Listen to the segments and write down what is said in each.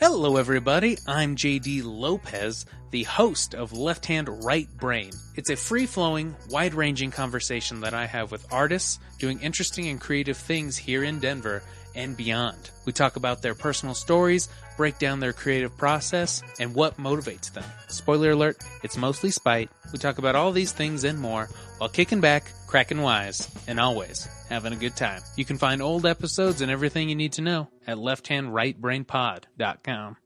Hello, everybody. I'm JD Lopez, the host of Left Hand Right Brain. It's a free flowing, wide ranging conversation that I have with artists doing interesting and creative things here in Denver and beyond. We talk about their personal stories, break down their creative process, and what motivates them. Spoiler alert, it's mostly spite. We talk about all these things and more while kicking back, cracking wise, and always having a good time. You can find old episodes and everything you need to know at lefthandrightbrainpod.com.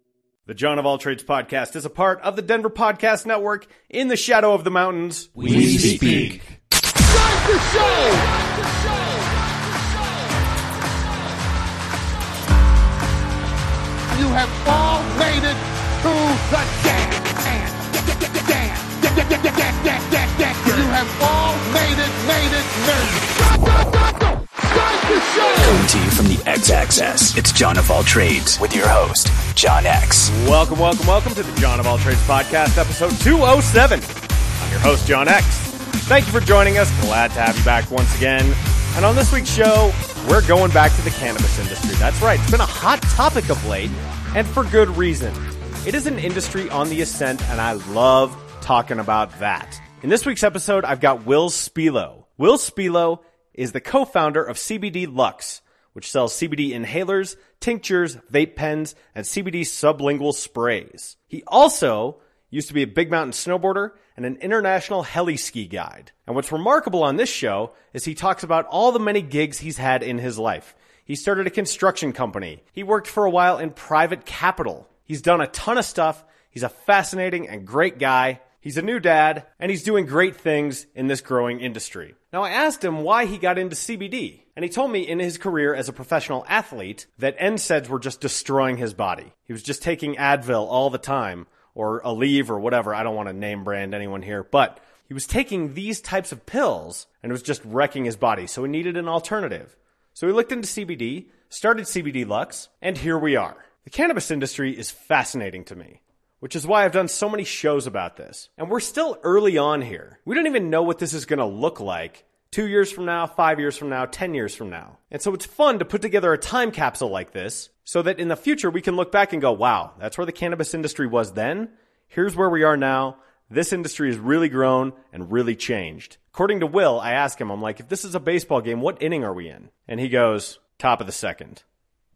The John of All Trades podcast is a part of the Denver Podcast Network in the shadow of the mountains. We speak. You have all made it to the dance. Dance, dance, dance, dance, dance, dance. You have all Coming to you from the X Axis, it's John of All Trades with your host, John X. Welcome, welcome, welcome to the John of All Trades podcast, episode 207. I'm your host, John X. Thank you for joining us. Glad to have you back once again. And on this week's show, we're going back to the cannabis industry. That's right, it's been a hot topic of late, and for good reason. It is an industry on the ascent, and I love talking about that. In this week's episode, I've got Will Spilo. Will Spilo is the co-founder of CBD Lux, which sells CBD inhalers, tinctures, vape pens, and CBD sublingual sprays. He also used to be a big mountain snowboarder and an international heli ski guide. And what's remarkable on this show is he talks about all the many gigs he's had in his life. He started a construction company. He worked for a while in private capital. He's done a ton of stuff. He's a fascinating and great guy. He's a new dad, and he's doing great things in this growing industry. Now, I asked him why he got into CBD, and he told me in his career as a professional athlete that NSAIDs were just destroying his body. He was just taking Advil all the time, or Aleve, or whatever. I don't want to name brand anyone here, but he was taking these types of pills, and it was just wrecking his body, so he needed an alternative. So he looked into CBD, started CBD Lux, and here we are. The cannabis industry is fascinating to me which is why I've done so many shows about this. And we're still early on here. We don't even know what this is going to look like two years from now, five years from now, 10 years from now. And so it's fun to put together a time capsule like this so that in the future we can look back and go, wow, that's where the cannabis industry was then. Here's where we are now. This industry has really grown and really changed. According to Will, I ask him, I'm like, if this is a baseball game, what inning are we in? And he goes, top of the second.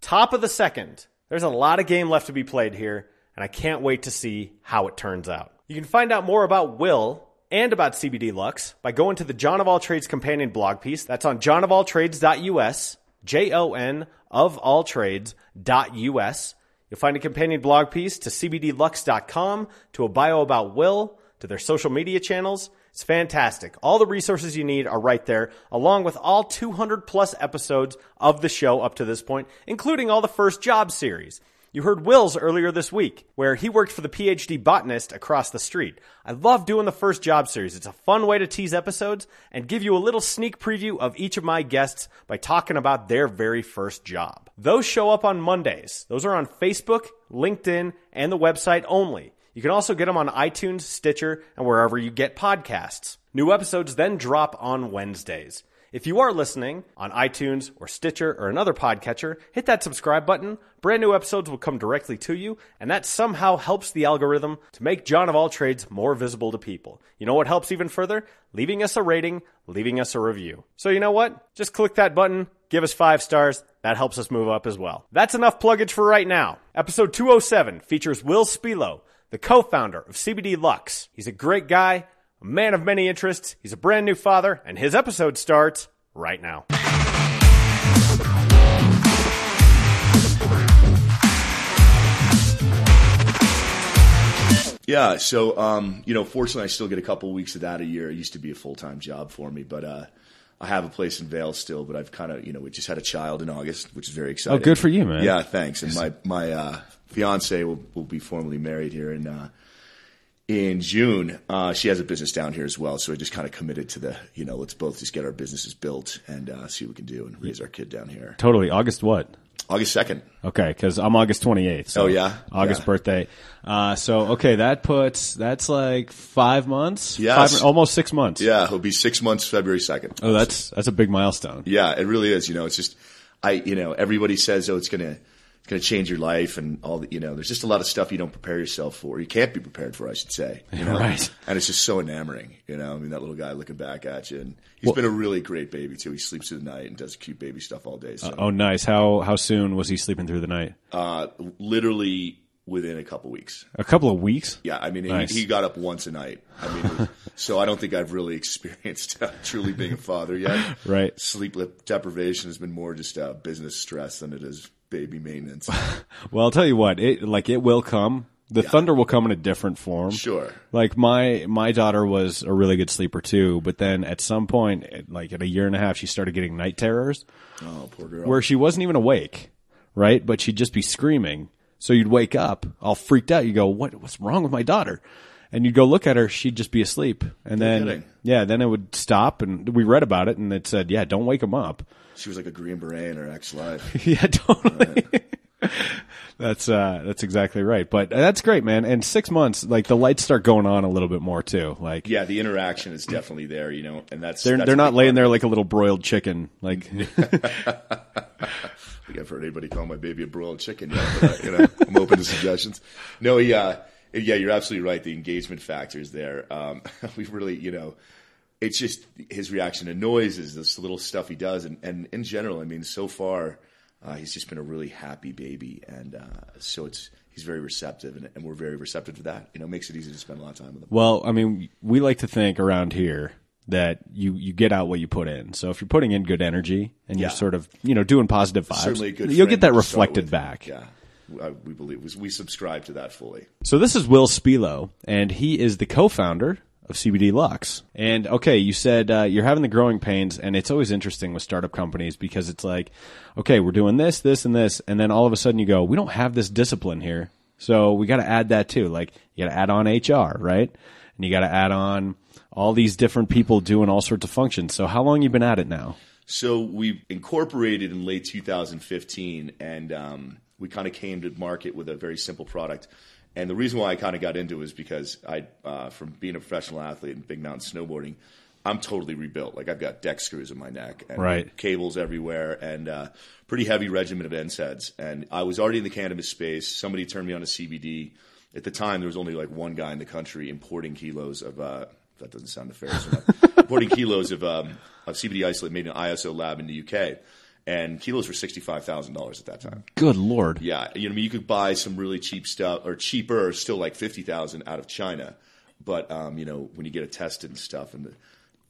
Top of the second. There's a lot of game left to be played here and I can't wait to see how it turns out. You can find out more about Will and about CBD Lux by going to the John of All Trades companion blog piece. That's on johnofalltrades.us, J O N of all trades.us. You'll find a companion blog piece to cbdlux.com, to a bio about Will, to their social media channels. It's fantastic. All the resources you need are right there, along with all 200 plus episodes of the show up to this point, including all the first job series. You heard Will's earlier this week, where he worked for the PhD botanist across the street. I love doing the first job series. It's a fun way to tease episodes and give you a little sneak preview of each of my guests by talking about their very first job. Those show up on Mondays. Those are on Facebook, LinkedIn, and the website only. You can also get them on iTunes, Stitcher, and wherever you get podcasts. New episodes then drop on Wednesdays. If you are listening on iTunes or Stitcher or another podcatcher, hit that subscribe button. Brand new episodes will come directly to you, and that somehow helps the algorithm to make John of All Trades more visible to people. You know what helps even further? Leaving us a rating, leaving us a review. So you know what? Just click that button, give us five stars. That helps us move up as well. That's enough pluggage for right now. Episode 207 features Will Spilo, the co-founder of CBD Lux. He's a great guy a man of many interests. He's a brand new father, and his episode starts right now. Yeah, so um, you know, fortunately, I still get a couple weeks of that a year. It used to be a full time job for me, but uh, I have a place in Vail still. But I've kind of, you know, we just had a child in August, which is very exciting. Oh, good for you, man. Yeah, thanks. And my my uh, fiance will will be formally married here in uh, in June. Uh, she has a business down here as well, so I just kind of committed to the, you know, let's both just get our businesses built and uh, see what we can do and raise our kid down here. Totally. August what? August second. Okay, because I'm August 28th. So Oh, yeah? August Yeah. birthday. Uh, so okay, that puts that's like five months. Yes. Five, almost six months. Yeah, it'll be six months February second. Oh, that's that's a big milestone. Yeah, it really is. You know, it's just I, you know, everybody says, oh, it's gonna, it's going to change your life and all the, you know, there's just a lot of stuff you don't prepare yourself for. You can't be prepared for, I should say. You know? Right. And it's just so enamoring, you know. I mean, that little guy looking back at you, and he's been a really great baby too. He sleeps through the night and does cute baby stuff all day. So, Oh, nice. How how soon was he sleeping through the night? uh, literally within a couple weeks. A couple of weeks. Yeah, I mean, Nice. he, he got up once a night. I mean, so I don't think I've really experienced uh, truly being a father yet. Right. Sleep deprivation has been more just uh, business stress than it is baby maintenance. Well, I'll tell you what. It like it will come. The thunder will come in a different form. Sure. Like my my daughter was a really good sleeper too, but then at some point, like at a year and a half, she started getting night terrors Oh, poor girl. where she wasn't even awake, right? But she'd just be screaming. So you'd wake up all freaked out. You go, "What? What's wrong with my daughter?" And you'd go look at her. She'd just be asleep. And then kidding. yeah, then it would stop. And we read about it, and it said, "Yeah, don't wake them up." She was like a green beret in her ex life. yeah, totally. that's uh that's exactly right. But that's great, man. And six months, like the lights start going on a little bit more too. Like Yeah, the interaction is definitely there, you know, and that's they're that's they're not laying there like a little broiled chicken. Like I think I've heard anybody call my baby a broiled chicken yet, but uh, you know, I'm open to suggestions. No, yeah, yeah, you're absolutely right. The engagement factor is there. Um, we really, you know, it's just his reaction to noises, this little stuff he does, and, and in general, I mean, so far, uh, he's just been a really happy baby, and uh, so it's he's very receptive, and, and we're very receptive to that. You know, it makes it easy to spend a lot of time with him. Well, I mean, we like to think around here that you you get out what you put in. So if you're putting in good energy and you're sort of you know doing positive vibes, you'll get that reflected back. Yeah, I, we believe we subscribe to that fully. So this is Will Spilo, and he is the co-founder of CBD Lux. And okay, you said uh, you're having the growing pains, and it's always interesting with startup companies because it's like, okay, we're doing this, this, and this, and then all of a sudden you go, we don't have this discipline here, so we got to add that too. Like you got to add on HR, right? And you got to add on all these different people doing all sorts of functions. So how long you been at it now? So we incorporated in late 2015, and um, we kind of came to market with a very simple product. And the reason why I kind of got into it is because I, uh, from being a professional athlete in big mountain snowboarding, I'm totally rebuilt. Like I've got deck screws in my neck and Right. cables everywhere, and uh, pretty heavy regimen of NSAIDs. And I was already in the cannabis space. Somebody turned me on to CBD. At the time, there was only like one guy in the country importing kilos of. Uh, that doesn't sound nefarious enough. importing kilos of um, of CBD isolate made in an ISO lab in the UK, and kilos were sixty five thousand dollars at that time. Good lord. Yeah, you know, I mean, you could buy some really cheap stuff or cheaper, or still like fifty thousand out of China, but um, you know, when you get it tested and stuff, and the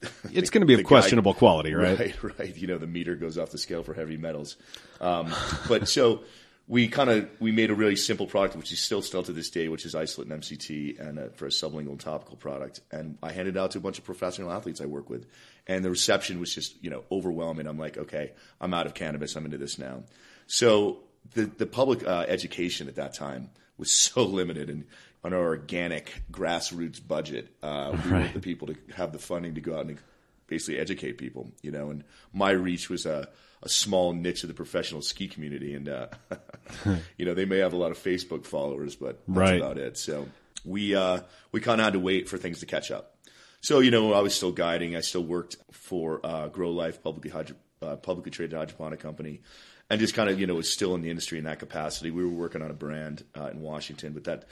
It's going to be of guy- questionable quality, right? Right, right. You know, the meter goes off the scale for heavy metals. Um, but so we kind of we made a really simple product, which is still still to this day, which is isolate and MCT, and uh, for a sublingual and topical product. And I handed it out to a bunch of professional athletes I work with, and the reception was just you know overwhelming. I'm like, okay, I'm out of cannabis. I'm into this now. So the the public uh, education at that time was so limited, and on our organic grassroots budget, uh, we weren't the people to have the funding to go out and basically educate people, you know. And my reach was a, a small niche of the professional ski community, and uh, you know they may have a lot of Facebook followers, but that's Right. about it. So we uh, we kind of had to wait for things to catch up. So you know I was still guiding. I still worked for uh, GrowLife, publicly uh, publicly traded hydroponic company. And just kind of, you know, was still in the industry in that capacity. We were working on a brand uh, in Washington, but that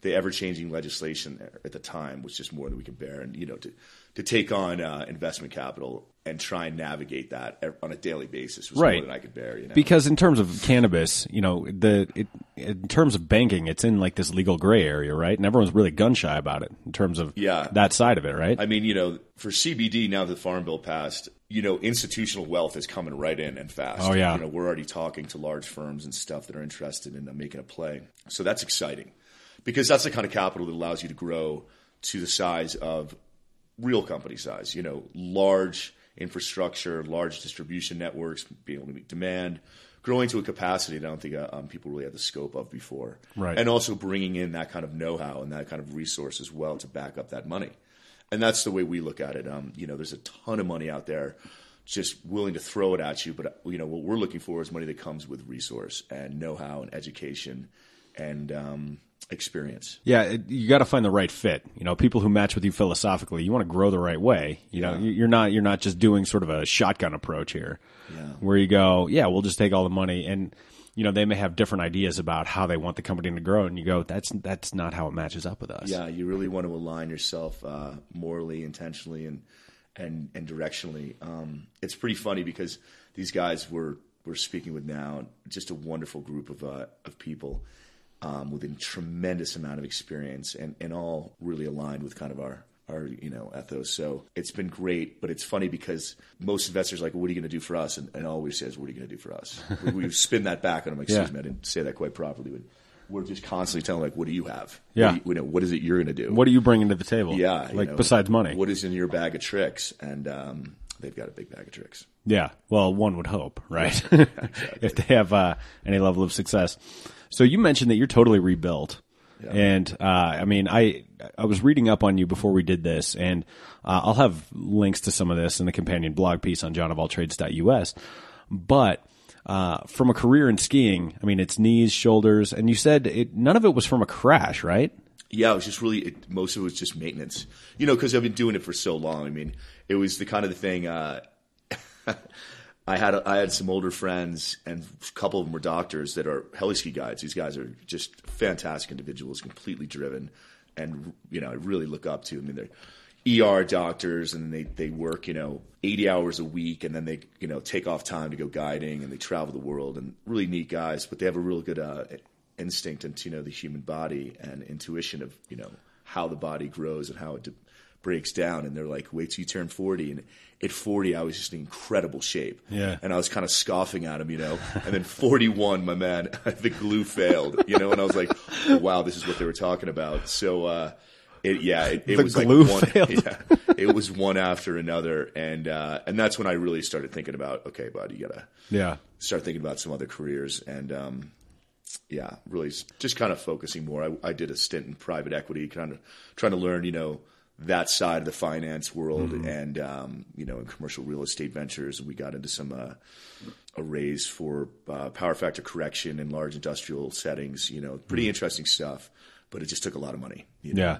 the ever changing legislation at the time was just more than we could bear. And you know, to to take on uh, investment capital and try and navigate that on a daily basis was Right. more than I could bear. You know, Because in terms of cannabis, you know, the it, in terms of banking, it's in like this legal gray area, right? And everyone's really gun shy about it in terms of Yeah. that side of it, right? I mean, you know, for CBD now that the Farm Bill passed, you know, institutional wealth is coming right in and fast. Oh, yeah. You know, we're already talking to large firms and stuff that are interested in uh, making a play. So that's exciting because that's the kind of capital that allows you to grow to the size of real company size. You know, large infrastructure, large distribution networks, being able to meet demand, growing to a capacity that I don't think uh, um, people really had the scope of before. Right. And also bringing in that kind of know-how and that kind of resource as well to back up that money. And that's the way we look at it. Um, you know, there's a ton of money out there just willing to throw it at you, but you know what we're looking for is money that comes with resource and know-how and education and um, experience. yeah, it, you got to find the right fit. You know, people who match with you philosophically. You want to grow the right way. You know, you- you're not you're not just doing sort of a shotgun approach here, Yeah. where you go, yeah, we'll just take all the money and. you know, they may have different ideas about how they want the company to grow, and you go, that's that's not how it matches up with us. Yeah, you really want to align yourself uh, morally, intentionally, and and and directionally. Um, it's pretty funny because these guys we're we're speaking with now, just a wonderful group of uh, of people um, with a tremendous amount of experience, and and all really aligned with kind of our our you know ethos. So it's been great, but it's funny because most investors are like, well, "What are you going to do for us?" And, and always says, "What are you going to do for us?" we, we spin that back, and I'm like, "Excuse Yeah. me, I didn't say that quite properly." But we're just constantly telling like, "What do you have? Yeah. What, you, you know, what is it you're going to do? What are you bringing to the table? Yeah, like know, besides money. What is in your bag of tricks? And um, they've got a big bag of tricks. Yeah. Well, one would hope, right? if they have uh, any level of success. So you mentioned that you're totally rebuilt. And uh, I mean, I I was reading up on you before we did this, and uh, I'll have links to some of this in the companion blog piece on johnofalltrades.us. But uh, from a career in skiing, I mean, it's knees, shoulders, and you said it, none of it was from a crash, right? Yeah, it was just really it, most of it was just maintenance. You know, because I've been doing it for so long. I mean, it was the kind of the thing. I had I had some older friends, and a couple of them were doctors that are heli ski guides. These guys are just fantastic individuals, completely driven, and you know I really look up to. I mean, they're ER doctors, and they they work you know eighty hours a week, and then they you know take off time to go guiding, and they travel the world, and really neat guys. But they have a real good uh, instinct into you know the human body and intuition of you know how the body grows and how it de- breaks down. And they're like, wait till you turn forty, and at forty, I was just in incredible shape. Yeah. And I was kind of scoffing at him, you know. And then forty one, my man, the glue failed, you know. And I was like, wow, this is what they were talking about. So. uh it, yeah, it, it was like one, yeah, it was one after another, and uh, and that's when I really started thinking about, okay, bud, you gotta Yeah. start thinking about some other careers and um, yeah really just kind of focusing more I, I did a stint in private equity kind of trying to learn you know that side of the finance world and um, you know in commercial real estate ventures we got into some uh, arrays for uh, power factor correction in large industrial settings you know pretty interesting stuff but it just took a lot of money you know? Yeah.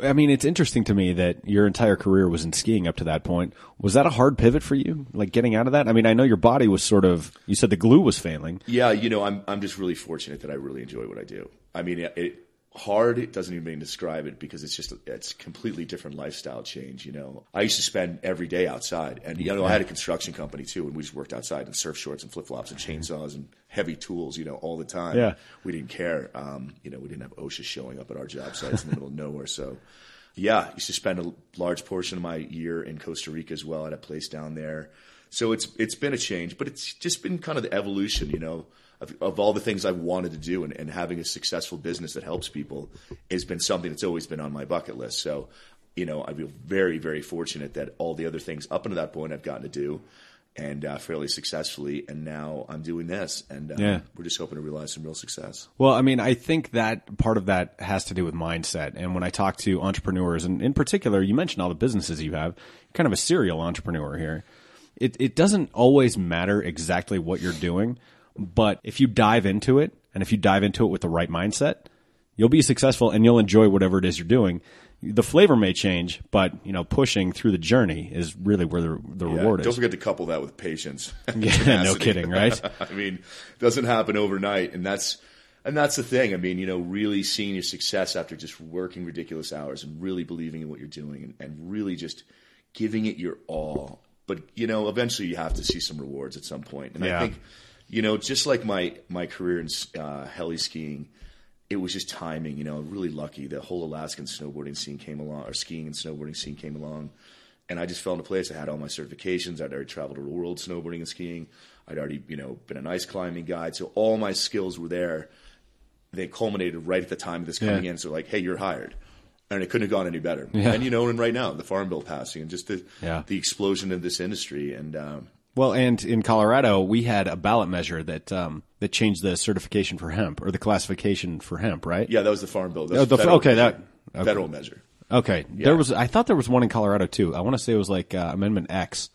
I mean, it's interesting to me that your entire career was in skiing up to that point. Was that a hard pivot for you, like getting out of that? I mean, I know your body was sort of, you said the glue was failing. Yeah, you know, I'm I'm just really fortunate that I really enjoy what I do. I mean, it hard it doesn't even mean describe it because it's just it's completely different lifestyle change. You know, I used to spend every day outside, and you know, I had a construction company too, and we just worked outside in surf shorts and flip flops and chainsaws and heavy tools. You know, all the time. Yeah. we didn't care. Um, you know, we didn't have OSHA showing up at our job sites in the middle of nowhere, so. Yeah, I used to spend a large portion of my year in Costa Rica as well at a place down there. So it's it's been a change, but it's just been kind of the evolution, you know, of, of all the things I've wanted to do, and, and having a successful business that helps people has been something that's always been on my bucket list. So, you know, I feel very very fortunate that all the other things up until that point I've gotten to do, and uh, fairly successfully, and now I'm doing this, and uh, Yeah. we're just hoping to realize some real success. Well, I mean, I think that part of that has to do with mindset. And when I talk to entrepreneurs, and in particular, you mentioned all the businesses you have, you're kind of a serial entrepreneur here. It, it doesn't always matter exactly what you're doing, but if you dive into it and if you dive into it with the right mindset, you'll be successful and you'll enjoy whatever it is you're doing. The flavor may change, but you know, pushing through the journey is really where the, the Yeah, reward Don't is. forget to couple that with patience. Yeah, no kidding, right? I mean, it doesn't happen overnight, and that's and that's the thing. I mean, you know, really seeing your success after just working ridiculous hours and really believing in what you're doing and, and really just giving it your all. But you know, eventually you have to see some rewards at some. And Yeah. I think, you know, just like my my career in uh, heli skiing, it was just timing. You know, I'm really lucky. The whole Alaskan snowboarding scene came along, or skiing and snowboarding scene came along, and I just fell into place. I had all my certifications. I'd already traveled the world snowboarding and skiing. I'd already, you know, been an ice climbing guide. So all my skills were there. They culminated right at the time of this coming Yeah. in. So like, hey, you're hired. And it couldn't have gone any better. Yeah. And you know, and right now, the farm bill passing and just the Yeah. the explosion of this industry. And um, Well, and in Colorado, we had a ballot measure that um, that changed the certification for hemp or the classification for hemp, right? yeah, that was the farm bill. That's Oh, the- federal okay, measure. that- okay. federal measure. Okay. There was. I thought there was one in Colorado too. I want to say it was like uh, Amendment X.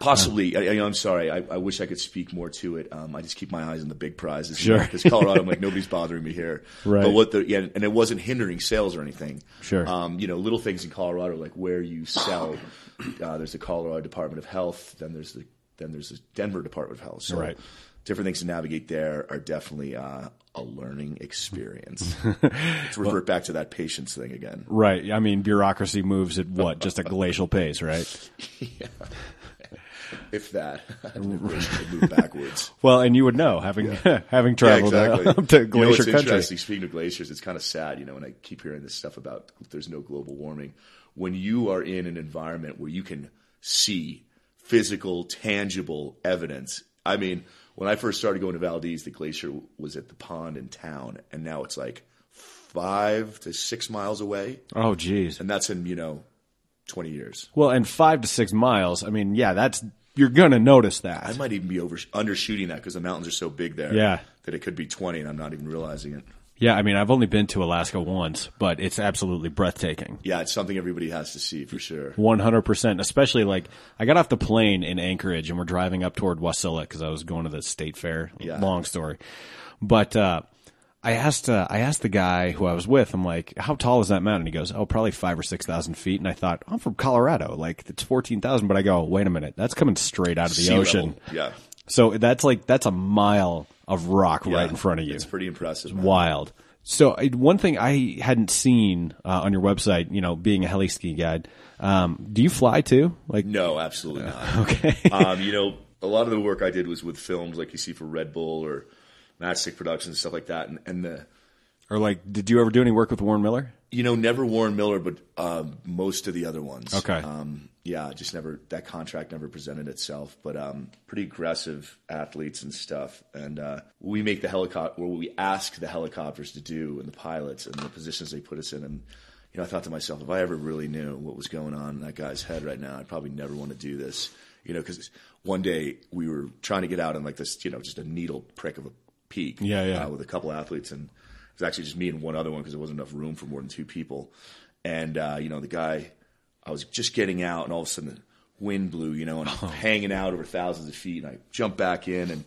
Possibly. I, I, I'm sorry. I, I wish I could speak more to it. Um, I just keep my eyes on the big prizes. Sure. Because Colorado, I'm like, nobody's bothering me here. Right. But what the, yeah, and it wasn't hindering sales or anything. Sure. Um, you know, little things in Colorado, like where you sell. Uh, there's the Colorado Department of Health. Then there's the, then there's the Denver Department of Health. So Right. different things to navigate there are definitely uh, a learning experience. Let's revert back to that patience thing again. Right. I mean, bureaucracy moves at what? Just a glacial pace, right? yeah If that, move backwards. Well, and you would know having having traveled uh, exactly. to You know, glacier it's country. Speaking of glaciers, it's kind of sad, you know, and I keep hearing this stuff about there's no global warming. When you are in an environment where you can see physical, tangible evidence. I mean, when I first started going to Valdez, the glacier was at the pond in town, and now it's like five to six miles away, Oh, geez. and that's in you know twenty years. Well, and five to six miles. I mean, yeah, that's you're gonna notice that. I might even be over undershooting that because the mountains are so big there. Yeah. that it could be twenty, and I'm not even realizing it. Yeah, I mean, I've only been to Alaska once, but it's absolutely breathtaking. Yeah, it's something everybody has to see for sure. One hundred percent. Especially like I got off the plane in Anchorage and we're driving up toward Wasilla because I was going to the state fair. Yeah. Long story, but uh, I asked uh, I asked the guy who I was with. I'm like, "How tall is that mountain?" He goes, "Oh, probably five or six thousand feet." And I thought, "I'm from Colorado, like it's fourteen thousand." But I go, "Wait a minute, that's coming straight out of the Sea ocean." level. Yeah, So that's like that's a mile of rock right in front of you. It's pretty impressive. man. wild. So one thing I hadn't seen uh, on your website, you know, being a heli ski guide, um, do you fly too? Like, No, absolutely not. okay, um, you know, a lot of the work I did was with films like you see for Red Bull or Matchstick Productions and stuff like that. And, and the, or like, did you ever do any work with Warren Miller? you know, never Warren Miller, but um, most of the other ones. Okay. Um, yeah, just never that contract never presented itself. But um, pretty aggressive athletes and stuff. And uh, we make the helicopter, what we ask the helicopters to do, and the pilots and the positions they put us in. And you know, I thought to myself, if I ever really knew what was going on in that guy's head right now, I'd probably never want to do this. You know, because one day we were trying to get out in like this, you know, just a needle prick of a peak. Yeah, yeah. Uh, with a couple athletes and it was actually just me and one other one because there wasn't enough room for more than two people. And uh, you know, the guy, I was just getting out, and all of a sudden, the wind blew. You know, and I'm oh, hanging out over thousands of feet, and I jumped back in, and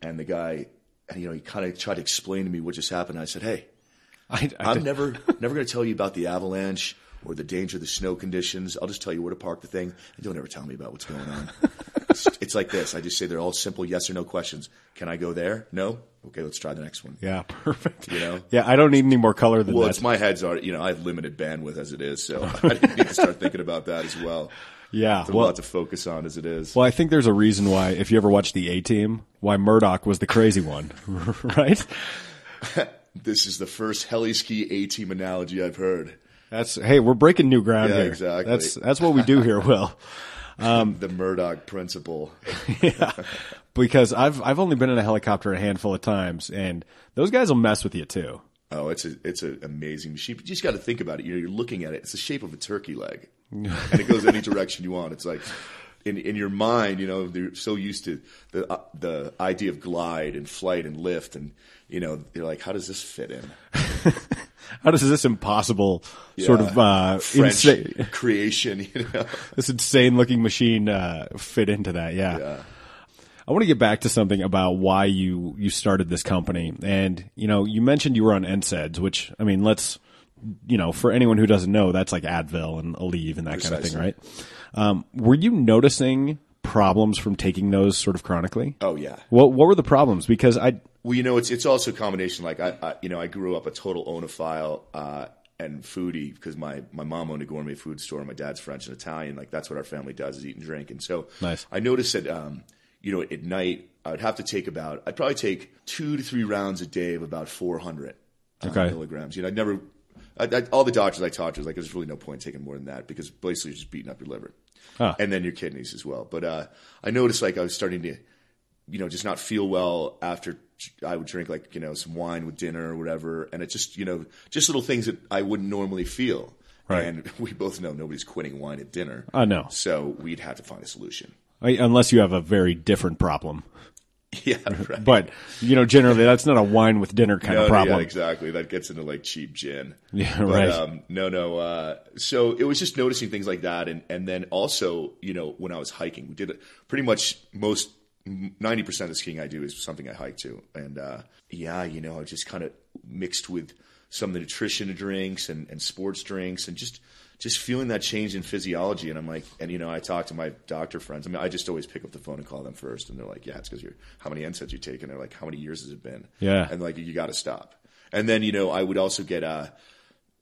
and the guy, and you know, he kind of tried to explain to me what just happened. I said, "Hey, I, I I'm never never going to tell you about the avalanche or the danger of the snow conditions. I'll just tell you where to park the thing, and don't ever tell me about what's going on." it's, it's like this. I just say they're all simple yes or no questions. Can I go there? No. Okay, let's try the next one. yeah, perfect. You know? yeah, I don't need any more color than Well, that. it's my head's are you know I have limited bandwidth as it is, so I need to start thinking about that as well. yeah, There's a well, lot to focus on as it is. well, I think there's a reason why, if you ever watched the A Team, why Murdock was the crazy one, right? This is the first heli ski A team analogy I've heard. That's hey, we're breaking new ground Yeah, here. exactly. That's that's what we do here, Will. the Murdock principle. yeah, because I've I've only been in a helicopter a handful of times, and those guys will mess with you too. Oh, it's a it's an amazing machine. You just got to think about it. You know, you're looking at it. It's the shape of a turkey leg, and it goes any direction you want. It's like in in your mind, you know, they're so used to the uh, the idea of glide and flight and lift, and you know, you're like, how does this fit in? How does this impossible sort of uh, insane, creation, you know. this insane looking machine uh, fit into that? Yeah. Yeah. I want to get back to something about why you you started this company, and you know, you mentioned you were on NSAIDs, which I mean, let's you know, for anyone who doesn't know, that's like Advil and Aleve and that kind of thing, right? Um, were you noticing problems from taking those sort of chronically? Oh yeah. What what were the problems? Because I Well, you know, it's it's also a combination. Like I, I you know, I grew up a total oenophile uh, and foodie because my my mom owned a gourmet food store and my dad's French and Italian. Like that's what our family does is eat and drink. And so Nice. I noticed that um, you know at night I would have to take about I'd probably take two to three rounds a day of about four hundred uh, Okay. milligrams. You know, I'd never. I, I, all the doctors I talked to was like, there's really no point taking more than that because basically you're just beating up your liver Huh. and then your kidneys as well. But uh, I noticed like I was starting to you know, just not feel well after I would drink like, you know, some wine with dinner or whatever. And it just, you know, just little things that I wouldn't normally feel. Right. And we both know nobody's quitting wine at dinner. I know. So we'd have to find a solution. I, unless you have a very different problem. Yeah. Right. But you know, generally, that's not a wine with dinner kind No, of problem. Yeah, exactly. That gets into like cheap gin. Yeah, But, right. Um, no, no. Uh, so it was just noticing things like that, and and then also, you know, when I was hiking, we did pretty much most ninety percent of the skiing I do is something I hike to, and uh, yeah, you know, I just kind of mixed with some of the nutrition drinks and, and sports drinks, and just just feeling that change in physiology. And I'm like, and you know, I talk to my doctor friends. I mean, I just always pick up the phone and call them first, and they're like, yeah, it's because you're how many NSAIDs you taking? They're like, how many years has it been? Yeah. and like you got to stop. And then you know, I would also get uh,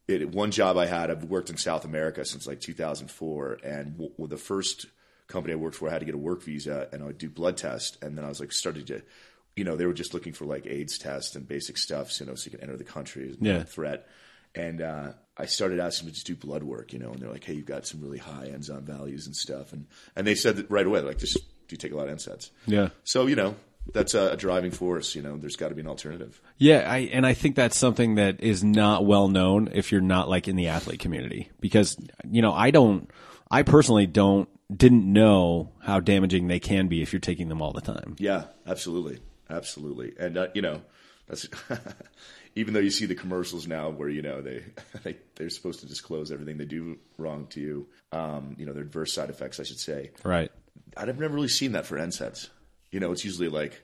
it, one job I had. I've worked in South America since like 2004, and w- w- the first company I worked for I had to get a work visa, and I would do blood tests, and then I was like started to, you know, they were just looking for like AIDS tests and basic stuff, you know, so you can enter the country as Yeah. a threat. And uh, I started asking them to just do blood work, you know, and they're like, "Hey, you've got some really high enzyme values and stuff," and and they said that right away, like, just do you take a lot of NSAIDs? Yeah. So you know, that's a, a driving force. You know, there's got to be an alternative. Yeah, I and I think that's something that is not well known if you're not like in the athlete community because you know I don't I personally don't didn't know how damaging they can be if you're taking them all the time. Yeah, absolutely, absolutely. And uh, you know, that's even though you see the commercials now where you know they, they they're supposed to disclose everything they do wrong to you. Um, you know, their adverse side effects, I should say. Right. I've never really seen that for NSAIDs. You know, it's usually like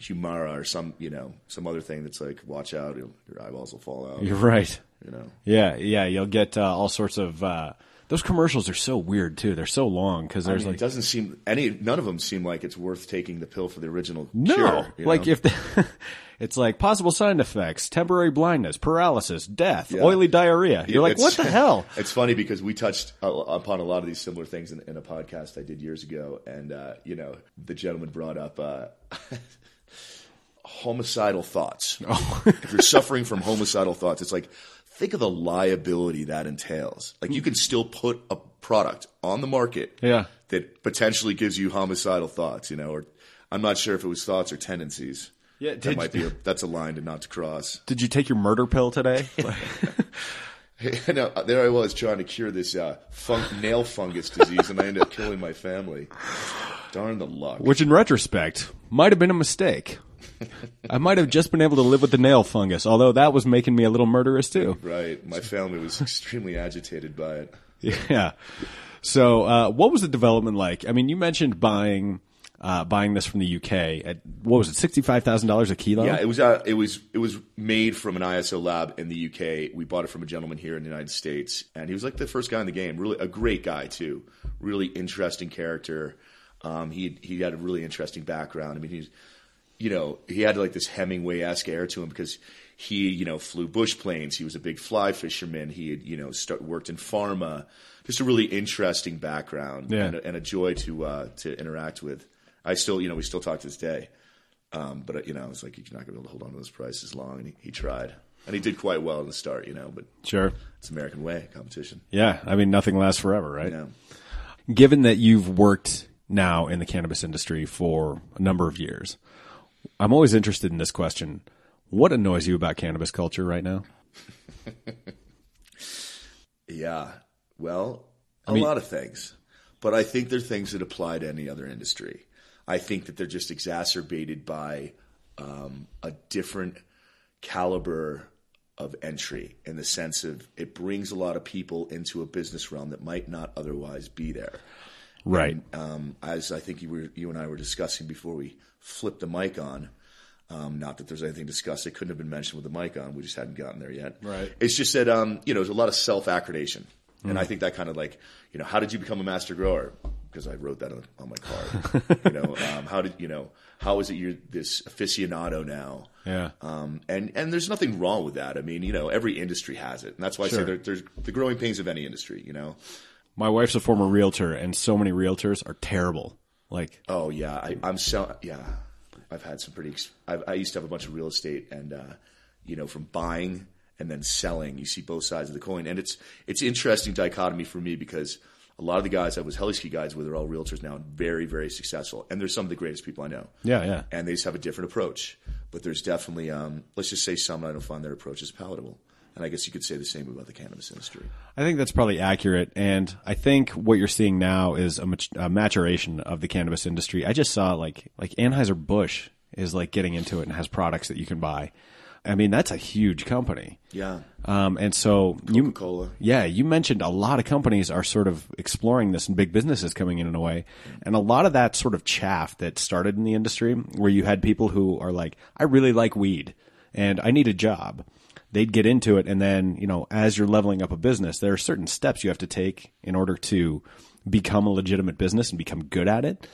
Humira or some you know some other thing that's like, watch out, your your eyeballs will fall out. You're right. You know. Yeah, yeah, you'll get uh, all sorts of uh those commercials are so weird too. They're so long I there's mean, like it doesn't seem any. None of them seem like it's worth taking the pill for the original no, cure. like know? if the, it's like possible side effects, temporary blindness, paralysis, death, Yeah. oily diarrhea. You're like, what the hell? It's funny because we touched upon a lot of these similar things in, in a podcast I did years ago, and uh, you know, the gentleman brought up uh, homicidal thoughts. Oh. if you're suffering from homicidal thoughts, it's like think of the liability that entails. Like you can still put a product on the market, Yeah. that potentially gives you homicidal thoughts. You know, or I'm not sure if it was thoughts or tendencies. Yeah, that might be a, that's a line to not to cross. Did you take your murder pill today? no, there I was trying to cure this uh, fun- nail fungus disease, and I ended up killing my family. Darn the luck. Which, in retrospect, might have been a mistake. I might have just been able to live with the nail fungus, although that was making me a little murderous too. right, my family was extremely agitated by it. Yeah. So, uh, what was the development like? I mean, you mentioned buying uh, buying this from the UK at what was it, sixty five thousand dollars a kilo? Yeah, it was uh, it was it was made from an ISO lab in the UK. We bought it from a gentleman here in the United States, and he was like the first guy in the game. Really, a great guy too. Really interesting character. Um, he he had a really interesting background. I mean, he's you know he had like this Hemingway esque air to him because he you know flew bush planes. He was a big fly fisherman. He had you know start, worked in pharma. Just a really interesting background Yeah. and, a, and a joy to uh, to interact with. I still you know we still talk to this day. Um, but you know, it's like you're not going to be able to hold on to those prices long, and he, he tried, and he did quite well in the start, you know. But Sure. it's American way competition. Yeah. I mean, nothing lasts forever, right? Given that you've worked now in the cannabis industry for a number of years, I'm always interested in this question. What annoys you about cannabis culture right now? Yeah. Well, a mean- lot of things, but I think they're things that apply to any other industry. I think that they're just exacerbated by um, a different caliber of entry in the sense of it brings a lot of people into a business realm that might not otherwise be there. Right. um, as I think you were, you and I were discussing before we flipped the mic on. Um, not that there's anything discussed; it couldn't have been mentioned with the mic on. We just hadn't gotten there yet. Right. It's just that um, you know, there's a lot of self accreditation, and Mm. I think that kind of like, you know, how did you become a master grower? Because I wrote that on, on my card. you know, um, how did you know? How is it you're this aficionado now? Yeah. Um, and and there's nothing wrong with that. I mean, you know, every industry has it, and that's why I say there, there's the growing pains of any industry. You know. My wife's a former realtor, and so many realtors are terrible. Like, Oh yeah, I, I'm so yeah. I've had some pretty. ex- I've, I used to have a bunch of real estate, and uh, you know, from buying and then selling, you see both sides of the coin, and it's it's interesting dichotomy for me because a lot of the guys I was Heliski guys with are all realtors now, and very very successful, and they're some of the greatest people I know. Yeah, yeah. And they just have a different approach, but there's definitely um, let's just say some I don't find their approach is palatable, and I guess you could say the same about the cannabis industry. I think that's probably accurate. And I think what you're seeing now is a, mat- a maturation of the cannabis industry. I just saw like, like Anheuser-Busch is like getting into it and has products that you can buy. I mean, that's a huge company. Yeah, Um, and so Coca-Cola. yeah, you mentioned a lot of companies are sort of exploring this and big businesses coming in in a way. And a lot of that sort of chaff that started in the industry where you had people who are like, I really like weed and I need a job. They'd get into it, and then you know, as you're leveling up a business, there are certain steps you have to take in order to become a legitimate business and become good at it.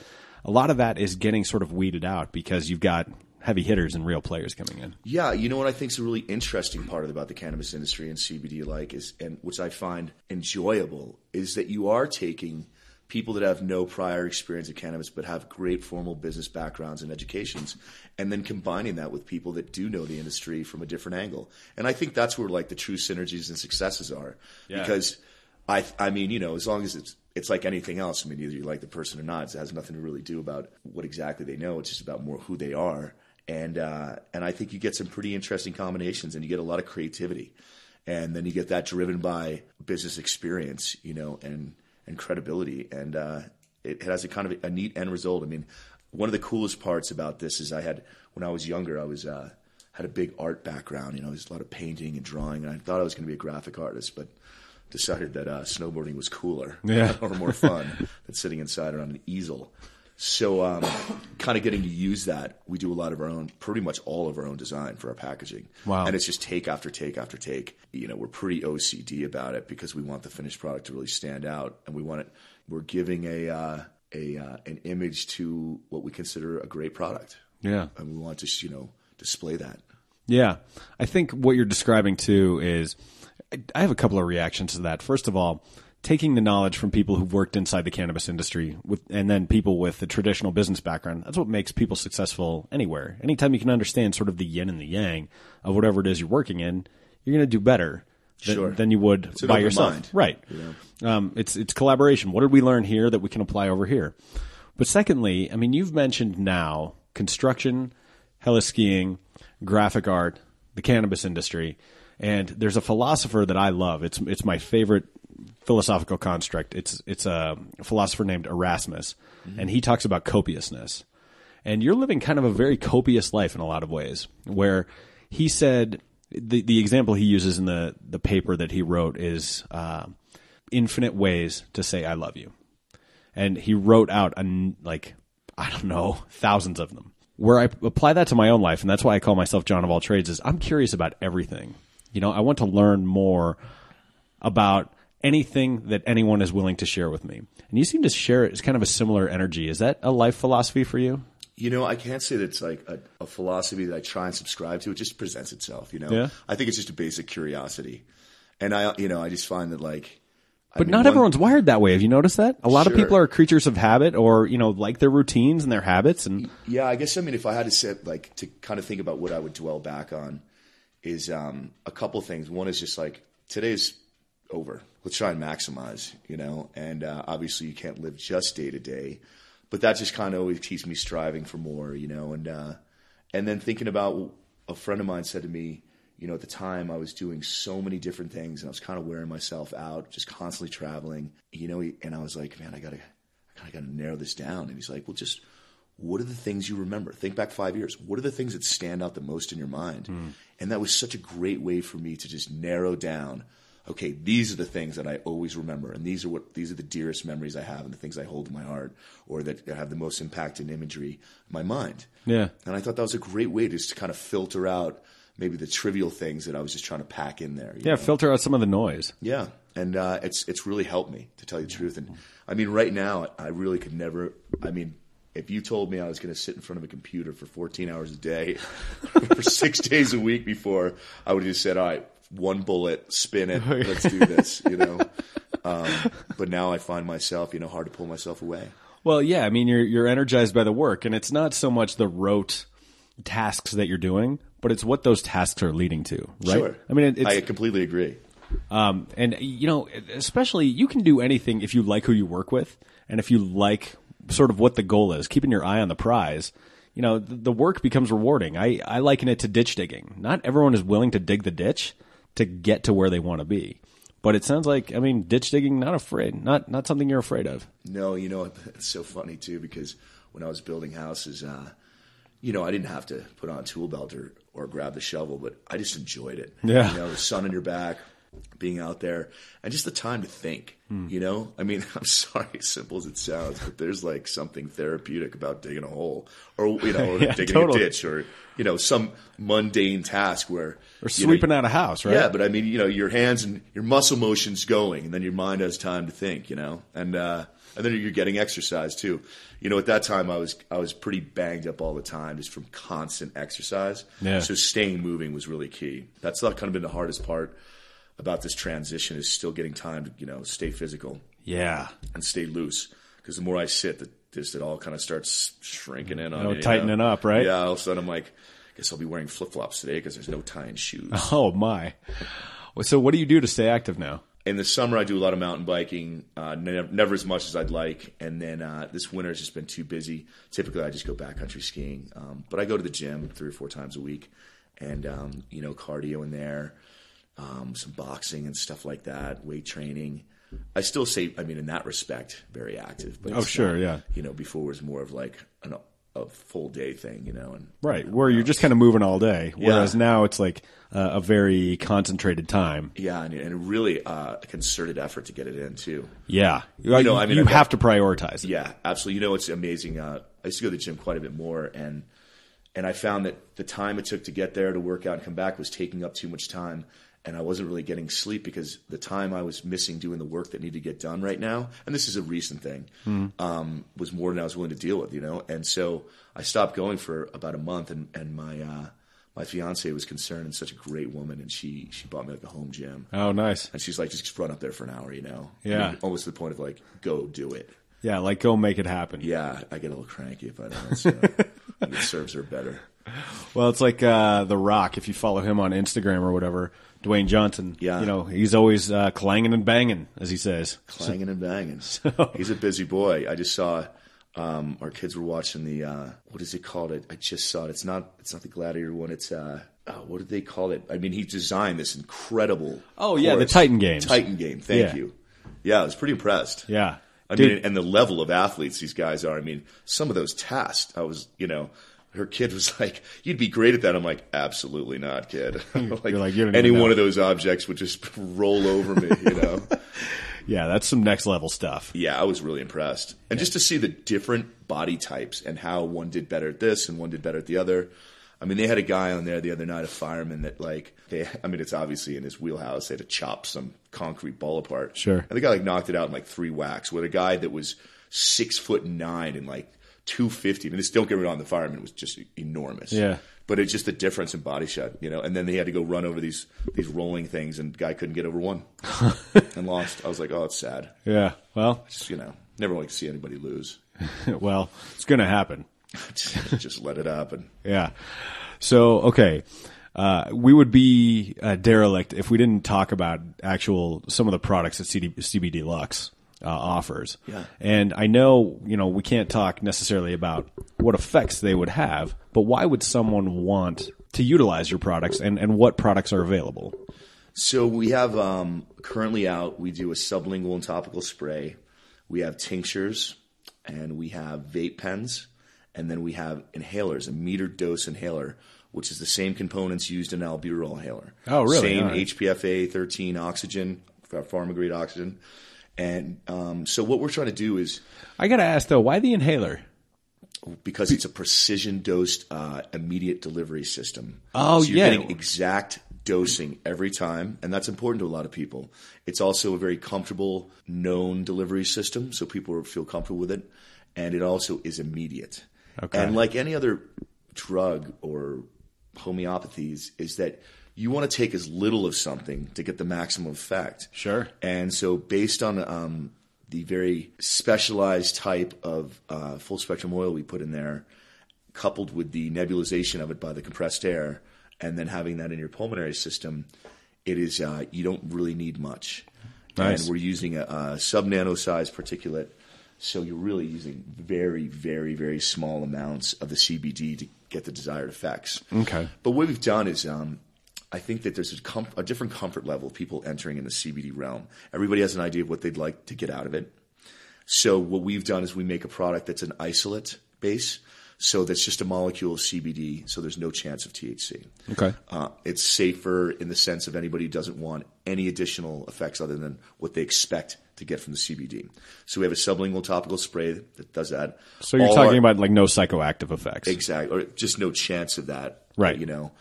A lot of that is getting sort of weeded out because you've got heavy hitters and real players coming in. Yeah, you know what I think is a really interesting part about the cannabis industry and CBD like is and which I find enjoyable is that you are taking people that have no prior experience in cannabis but have great formal business backgrounds and educations and then combining that with people that do know the industry from a different angle. And I think that's where like the true synergies and successes are Yeah. because I I mean, you know, as long as it's it's like anything else. I mean, either you like the person or not. It has nothing to really do about what exactly they know. It's just about more who they are. And uh, and I think you get some pretty interesting combinations, and you get a lot of creativity, and then you get that driven by business experience, you know, and and credibility, and uh, it, it has a kind of a neat end result. I mean, one of the coolest parts about this is I had when I was younger, I was uh, had a big art background. You know, there's a lot of painting and drawing, and I thought I was going to be a graphic artist, but decided that uh, snowboarding was cooler Yeah. or more fun than sitting inside on an easel. So, um, kind of getting to use that, we do a lot of our own, pretty much all of our own design for our packaging. Wow. And it's just take after take after take. You know, we're pretty OCD about it because we want the finished product to really stand out, and we want it. We're giving a uh, a uh, an image to what we consider a great product, Yeah. and we want to, you know, display that. Yeah. I think what you're describing too is I have a couple of reactions to that. First of all, taking the knowledge from people who've worked inside the cannabis industry with and then people with the traditional business background. That's what makes people successful anywhere. Anytime you can understand sort of the yin and the yang of whatever it is you're working in, you're going to do better than, Sure. than you would an by yourself. mind, Right. Um, it's it's collaboration. What did we learn here that we can apply over here? But secondly, I mean, you've mentioned now construction, heliskiing, graphic art, the cannabis industry, and there's a philosopher that I love. It's it's my favorite philosophical construct. It's it's a philosopher named Erasmus, and he talks about copiousness. And you're living kind of a very copious life in a lot of ways, where he said the the example he uses in the the paper that he wrote is uh, infinite ways to say I love you, and he wrote out an, like I don't know thousands of them. Where I apply that to my own life, and that's why I call myself John of all trades. Is I'm curious about everything. You know, I want to learn more about anything that anyone is willing to share with me. And you seem to share it as kind of a similar energy. Is that a life philosophy for you? You know, I can't say that it's like a, a philosophy that I try and subscribe to. It just presents itself. You know, Yeah. I think it's just a basic curiosity, and I, you know, I just find that like, I But mean, not one- everyone's wired that way. Have you noticed that? A lot of people are creatures of habit or, you know, like their routines and their habits and Yeah, I guess I mean if I had to sit like to kind of think about what I would dwell back on is um, a couple things. One is just like today's over. Let's try and maximize, you know. And uh, obviously you can't live just day to day, but that just kind of always keeps me striving for more, you know. And uh, and then thinking about a friend of mine said to me, you know, at the time I was doing so many different things and I was kind of wearing myself out, just constantly traveling, you know. And I was like, man, I gotta, I kind of gotta narrow this down. And he's like, well, just what are the things you remember? Think back five years. What are the things that stand out the most in your mind? And that was such a great way for me to just narrow down. Okay, these are the things that I always remember, and these are what these are the dearest memories I have, and the things I hold in my heart, or that have the most impact and imagery in my mind. Yeah. And I thought that was a great way just to kind of filter out maybe the trivial things that I was just trying to pack in there. yeah, know? filter out some of the noise. Yeah, and uh, it's it's really helped me to tell you the truth. And I mean, right now, I really could never. I mean, if you told me I was going to sit in front of a computer for 14 hours a day for six days a week before, I would have just said, "All right, one bullet, spin it, let's do this." You know. Um, but now I find myself, you know, hard to pull myself away. Well, yeah, I mean you're you're energized by the work and it's not so much the rote tasks that you're doing, but it's what those tasks are leading to, right? Sure. I mean it, I completely agree. Um, and you know, especially you can do anything if you like who you work with, and if you like sort of what the goal is, keeping your eye on the prize. You know, the, the work becomes rewarding. I, I liken it to ditch digging. Not everyone is willing to dig the ditch to get to where they want to be, but it sounds like I mean, ditch digging, not afraid, not not something you're afraid of. No, you know, it's so funny too because when I was building houses, uh, you know, I didn't have to put on a tool belt or, or grab the shovel, but I just enjoyed it. Yeah. You know, the sun on your back, being out there and just the time to think. You know, I mean, I'm sorry, as simple as it sounds, but there's like something therapeutic about digging a hole or you know, or Yeah, digging totally. a ditch or you know some mundane task where Or you know, sweeping out a house, right? yeah, but I mean, you know, your hands and your muscle motion's going, and then your mind has time to think, you know, and uh, and then you're getting exercise too. You know, at that time, I was I was pretty banged up all the time just from constant exercise. Yeah. So staying moving was really key. That's not kind of been the hardest part about this transition is still getting time to you know stay physical Yeah. and stay loose. Because the more I sit, the this it all kind of starts shrinking in on Oh, me, you tightening know? up, right? Yeah. All of a sudden, I'm like, I guess I'll be wearing flip flops today because there's no tying shoes. Oh my. So what do you do to stay active now? in the summer I do a lot of mountain biking, uh, never, never as much as I'd like. And then uh, this winter has just been too busy. Typically, I just go backcountry skiing, um, but I go to the gym three or four times a week, and um, you know, cardio in there, um, some boxing and stuff like that, weight training. I still say, I mean, in that respect, very active. But Oh, sure, not- yeah. You know, before it was more of like an, a full day thing, you know, and Right, where you're just kind of moving all day, whereas Yeah. now it's like uh, a very concentrated time. yeah, and, and really uh, a concerted effort to get it in too. Yeah, you, know, I mean, you I've got- to prioritize it. Yeah, absolutely. You know, it's amazing. Uh, I used to go to the gym quite a bit more, and and I found that the time it took to get there to work out and come back was taking up too much time, and I wasn't really getting sleep because the time I was missing doing the work that needed to get done right now, and this is a recent thing, um, was more than I was willing to deal with. You know, and so I stopped going for about a month, and and my uh, my fiance was concerned and such a great woman, and she she bought me like a home gym. Oh, nice. And she's like, just run up there for an hour, you know? Yeah. I mean, almost to the point of like, go do it. Yeah, like go make it happen. Yeah, I get a little cranky if I don't. So it serves her better. Well, it's like uh, The Rock. If you follow him on Instagram or whatever, Dwayne Johnson. Yeah. you know he's always uh, clanging and banging, as he says. Clanging and banging. so. He's a busy boy. I just saw um, our kids were watching the uh, what is it called? I, I just saw it. It's not it's not the Gladiator one. It's uh, oh, what did they call it? I mean, he designed this incredible. Oh, yeah, the. Titan Games. Titan game. Thank Yeah. you. Yeah, I was pretty impressed. Yeah, I Dude. mean, and the level of athletes these guys are. I mean, some of those tasks, I was, you know, her kid was like, "You'd be great at that." I'm like, "Absolutely not, kid." like, You're like, you any know. one of those objects would just roll over me, you know. yeah, that's some next level stuff. yeah, I was really impressed, and just to see the different body types and how one did better at this and one did better at the other. I mean, they had a guy on there the other night, a fireman that like they. I mean, it's obviously in his wheelhouse. They had to chop some concrete ball apart. Sure. And the guy like knocked it out in like three whacks. With a guy that was six foot nine and like two fifty. I mean, don't get me wrong. The fireman was just enormous. Yeah. But it's just the difference in body shot, you know. And then they had to go run over these these rolling things, and guy couldn't get over one and lost. I was like, oh, it's sad. Yeah, well, Just you know, never like to see anybody lose. well, it's gonna happen. just, just let it happen. Yeah. So okay, uh, we would be uh, derelict if we didn't talk about actual some of the products at CD, CBD Luxe uh, offers. Yeah. And I know you know we can't talk necessarily about what effects they would have, but why would someone want to utilize your products, and and what products are available? So we have um, currently out. We do a sublingual and topical spray. We have tinctures, and we have vape pens, and then we have inhalers, a meter dose inhaler, which is the same components used in albuterol inhaler. Oh, really? Same right. HPFA 13 oxygen, pharma grade oxygen. And um, so what we're trying to do is I gotta ask though, why the inhaler? because it's a precision dosed uh, immediate delivery system. Oh, so you're yeah. getting exact dosing every time, and that's important to a lot of people. It's also a very comfortable, known delivery system, so people feel comfortable with it, and it also is immediate. Okay. And like any other drug or homeopathies, is that you want to take as little of something to get the maximum effect. Sure. And so, based on um, the very specialized type of uh, full spectrum oil we put in there, coupled with the nebulization of it by the compressed air, and then having that in your pulmonary system, it is uh, you don't really need much. Nice. And we're using a, a sub nano size particulate, so you're really using very, very, very small amounts of the CBD to get the desired effects. Okay. But what we've done is, um, I think that there's a, a different comfort level of people entering in the CBD realm. Everybody has an idea of what they'd like to get out of it. So what we've done is we make a product that's an isolate base. So that's just a molecule of CBD. So there's no chance of THC. Okay. Uh, it's safer in the sense of anybody who doesn't want any additional effects other than what they expect to get from the CBD. So we have a sublingual topical spray that does that. So you're All talking our- about like no psychoactive effects. exactly, or just no chance of that, Right. You know,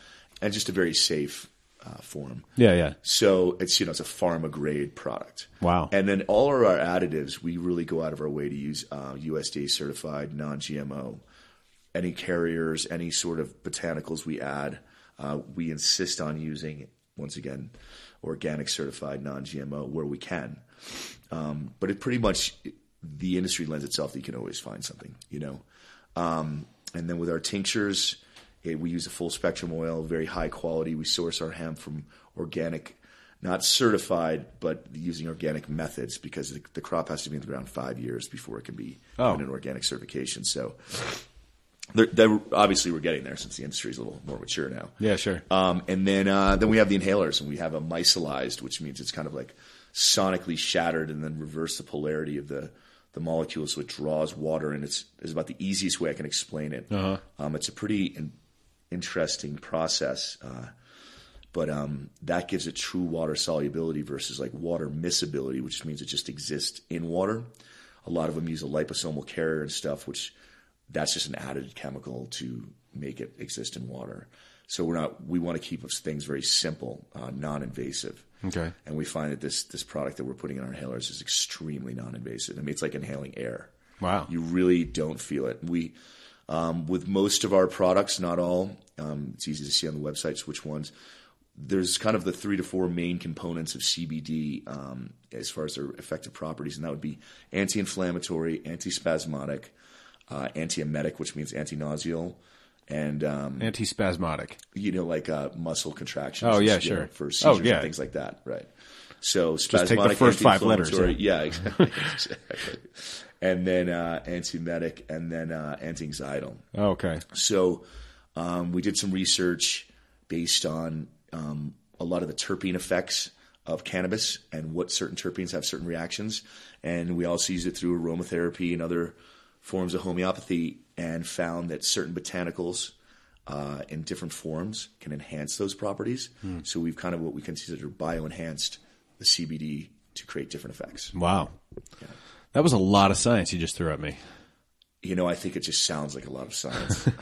and just a very safe uh, form. Yeah, yeah. So it's you know it's a pharma grade product. Wow. And then all of our additives, we really go out of our way to use uh, USDA certified, non GMO. Any carriers, any sort of botanicals we add, uh, we insist on using once again organic certified, non GMO where we can. Um, but it pretty much the industry lends itself that you can always find something, you know. Um, and then with our tinctures, we use a full spectrum oil, very high quality. We source our hemp from organic, not certified, but using organic methods because the, the crop has to be in the ground five years before it can be Oh. given an organic certification. So, they're, they're, obviously, we're getting there since the industry is a little more mature now. Yeah, sure. Um, and then uh, then we have the inhalers, and we have a micellized, which means it's kind of like sonically shattered and then reverse the polarity of the the molecule, so it draws water, and it's is about the easiest way I can explain it. Um, it's a pretty in, interesting process, uh, but um, that gives it true water solubility versus like water miscibility, which means it just exists in water. A lot of them use a liposomal carrier and stuff, which that's just an added chemical to make it exist in water. So we're not. We want to keep things very simple, uh, non-invasive. Okay. And we find that this this product that we're putting in our inhalers is extremely non-invasive. I mean, it's like inhaling air. Wow. You really don't feel it. We, um, with most of our products, not all. Um, it's easy to see on the websites which ones. There's kind of the three to four main components of CBD um, as far as their effective properties, and that would be anti-inflammatory, antispasmodic, uh, antiemetic, which means anti-nauseal, and um, Antispasmodic. you know, like uh, muscle contractions. Oh, yeah, know, sure. for Oh, seizures yeah. and things like that, right? So just take the first five letters, anti-inflammatory- Yeah, exactly. exactly. And then uh, antiemetic, and then uh, anti-anxietal. Oh, okay. So um, we did some research based on um, a lot of the terpene effects of cannabis and what certain terpenes have certain reactions. And we also used it through aromatherapy and other forms of homeopathy and found that certain botanicals uh, in different forms can enhance those properties. So we've kind of what we consider bio-enhanced the CBD to create different effects. Wow. That was a lot of science you just threw at me. You know, I think it just sounds like a lot of science.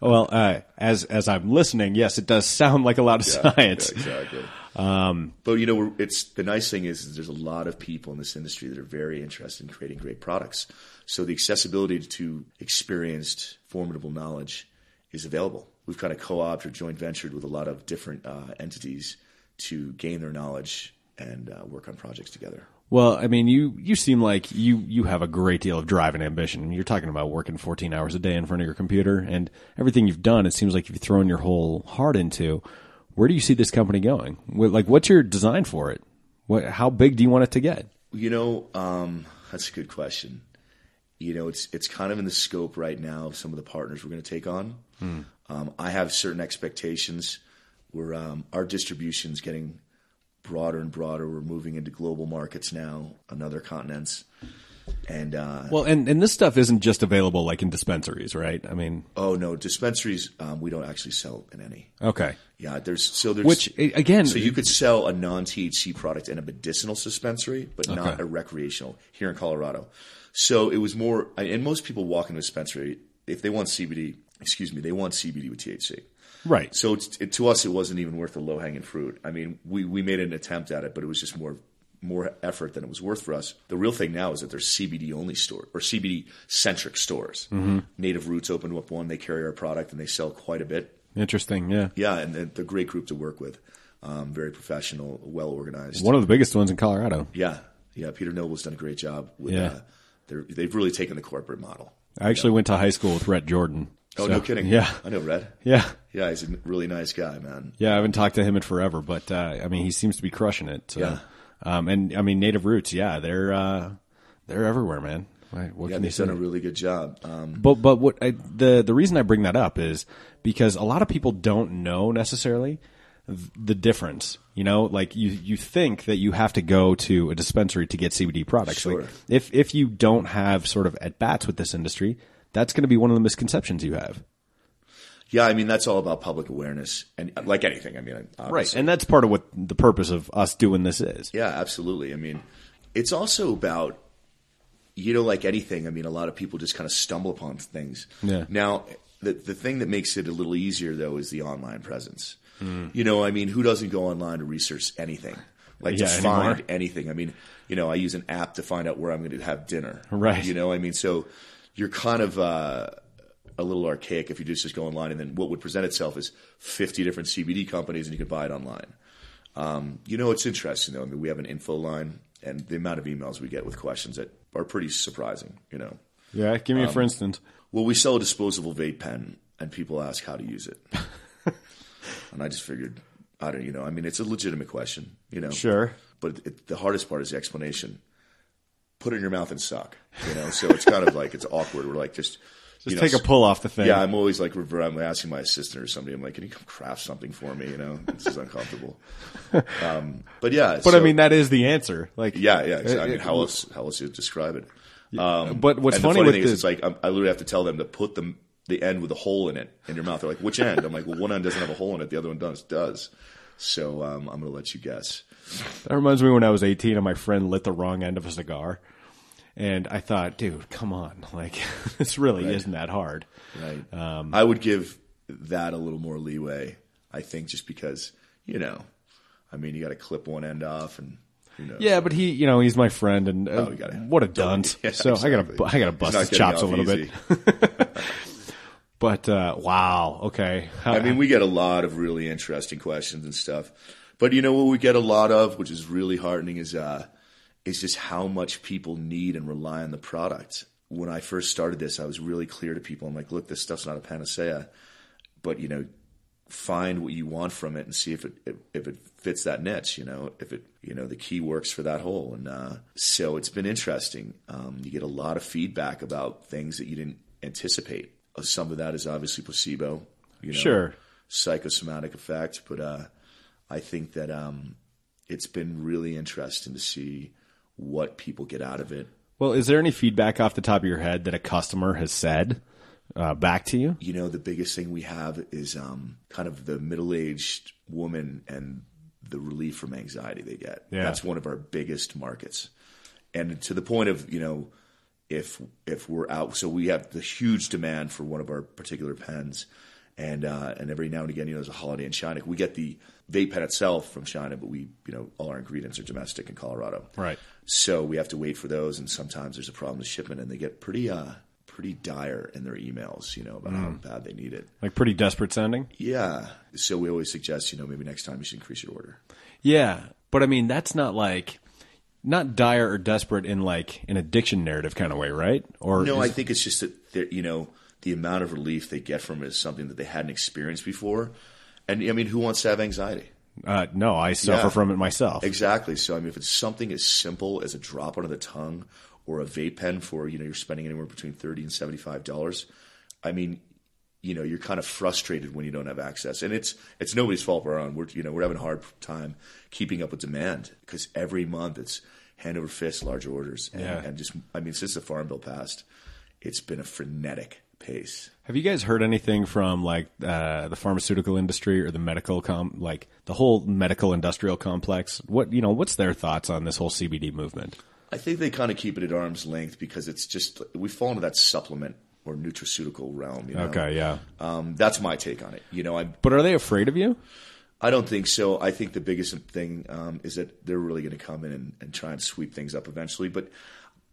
Well, uh, as as I'm listening, yes, it does sound like a lot of science. Yeah, exactly. Um, but you know, it's the nice thing is, is there's a lot of people in this industry that are very interested in creating great products. So the accessibility to experienced, formidable knowledge is available. We've kind of co-opted or joint ventured with a lot of different uh, entities to gain their knowledge and uh, work on projects together. Well, I mean, you you seem like you you have a great deal of drive and ambition. You're talking about working 14 hours a day in front of your computer, and everything you've done. It seems like you've thrown your whole heart into. Where do you see this company going? Like, what's your design for it? What, how big do you want it to get? You know, um, that's a good question. You know, it's it's kind of in the scope right now of some of the partners we're going to take on. Um, I have certain expectations where um, our distribution's getting broader and broader. We're moving into global markets now on other continents, and uh, Well, and and this stuff isn't just available like in dispensaries, right? I mean, oh no, dispensaries um, we don't actually sell in any. okay, Yeah, there's so there's which again, So you could sell a non THC product in a medicinal dispensary, but not Okay. a recreational here in Colorado. So it was more, and most people walk into a dispensary if they want CBD. Excuse me, they want CBD with THC. Right? So it's, it, to us, it wasn't even worth the low hanging fruit. I mean, we we made an attempt at it, but it was just more more effort than it was worth for us. The real thing now is that there's CBD only store or CBD centric stores. Mm-hmm. Native Roots opened up one. They carry our product and they sell quite a bit. Interesting, yeah. Yeah, and they're a great group to work with. Um, very professional, well organized. One of the biggest ones in Colorado. Yeah, yeah. Peter Knobel's done a great job. With, Yeah. uh, they've really taken the corporate model. I actually went to high school with Rhett Jordan. Oh, So, no kidding. Yeah, I know Rhett. yeah, Yeah, he's a really nice guy, man. yeah. I haven't talked to him in forever, but uh, I mean, he seems to be crushing it. So. Yeah. Um, and I mean, Native Roots, yeah, they're uh, they're everywhere, man. Right, What Yeah, they've done a really good job. Um, But but what I, the the reason I bring that up is because a lot of people don't know necessarily the difference. You know, like you you think that you have to go to a dispensary to get CBD products. Sure. Like if if you don't have sort of at bats with this industry, that's going to be one of the misconceptions you have. Yeah, I mean that's all about public awareness, and like anything, I mean, obviously. And that's part of what the purpose of us doing this is. Yeah, absolutely. I mean, it's also about, you know, like anything. I mean, a lot of people just kind of stumble upon things. Yeah. Now, the the thing that makes it a little easier though is the online presence. Mm. You know, I mean, who doesn't go online to research anything? Like Yeah, just anymore. find anything. I mean, you know, I use an app to find out where I'm going to have dinner. Right. You know, I mean, so you're kind of uh, a little archaic if you just just go online and then what would present itself is 50 different CBD companies and you can buy it online. Um, you know, it's interesting though. I mean, we have an info line, and the amount of emails we get with questions that are pretty surprising. You know, Yeah, give me a for instance. well, we sell a disposable vape pen, and people ask how to use it, and I just figured, I don't, you know, I mean, it's a legitimate question, you know, Sure. but it, the hardest part is the explanation. Put it in your mouth and suck, you know. So it's kind of like it's awkward. We're like just. Just you know, take a pull off the thing. Yeah, I'm always like, I'm asking my assistant or somebody. I'm like, can you come craft something for me? You know, this is uncomfortable. Um, but yeah, but I mean, that is the answer. Like, yeah, yeah. Exactly. I mean, how else how else you describe it? Um, but what's and the funny funny with thing this- is, it's like I'm, I literally have to tell them to put the the end with a hole in it in your mouth. They're like, which end? I'm like, well, one end doesn't have a hole in it. The other one does. Does. So um, I'm going to let you guess. That reminds me when I was 18 and my friend lit the wrong end of a cigar. And I thought, dude, come on. Like, this really isn't that hard. Right. Um, I would give that a little more leeway. I think just because you know, I mean, you got to clip one end off, and who knows? Yeah, but he, you know, he's my friend and uh, Oh, gotta- what a dunce. Yeah, so I gotta. I gotta bust his chops a little easy. bit. But, uh, wow. Okay. I mean, we get a lot of really interesting questions and stuff. But you know what we get a lot of, which is really heartening, is uh, is just how much people need and rely on the product. When I first started this, I was really clear to people. I'm like, look, this stuff's not a panacea, but you know, find what you want from it and see if it if it fits that niche. You know, if it you know the key works for that hole. And uh, so it's been interesting. Um, you get a lot of feedback about things that you didn't anticipate. Some of that is obviously placebo. You know, Sure. psychosomatic effect, but uh, I think that um, it's been really interesting to see what people get out of it. well, is there any feedback off the top of your head that a customer has said uh, back to you? You know, the biggest thing we have is um, kind of the middle-aged woman and the relief from anxiety they get. Yeah. That's one of our biggest markets, and to the point of you know, if if we're out, so we have the huge demand for one of our particular pens, and uh, and every now and again, you know, there's a holiday in China. We get the vape pen itself from China, but we you know all our ingredients are domestic in Colorado. Right. So we have to wait for those, and sometimes there's a problem with shipment, and they get pretty uh pretty dire in their emails, you know, about how bad they need it. Like pretty desperate sounding? Yeah. So we always suggest, you know, maybe next time you should increase your order. Yeah, but I mean that's not like not dire or desperate in like an addiction narrative kind of way, right? Or No, is- I think it's just that you know the amount of relief they get from it is something that they hadn't experienced before. And I mean, who wants to have anxiety? uh, no, I suffer Yeah. from it myself. Exactly. So I mean, if it's something as simple as a drop under the tongue or a vape pen for you know you're spending anywhere between thirty and seventy five dollars, I mean, you know you're kind of frustrated when you don't have access, and it's it's nobody's fault our own. We're you know we're having a hard time keeping up with demand because every month it's hand over fist large orders, and, Yeah. and just I mean since the farm bill passed, it's been a frenetic pace. Have you guys heard anything from like uh, the pharmaceutical industry or the medical com like the whole medical industrial complex? What you know, what's their thoughts on this whole CBD movement? I think they kind of keep it at arm's length because it's just we fall into that supplement or nutraceutical realm. You know? Okay, yeah. Um, that's my take on it. You know, I But are they afraid of you? I don't think so. I think the biggest thing um, is that they're really going to come in and, and try and sweep things up eventually. But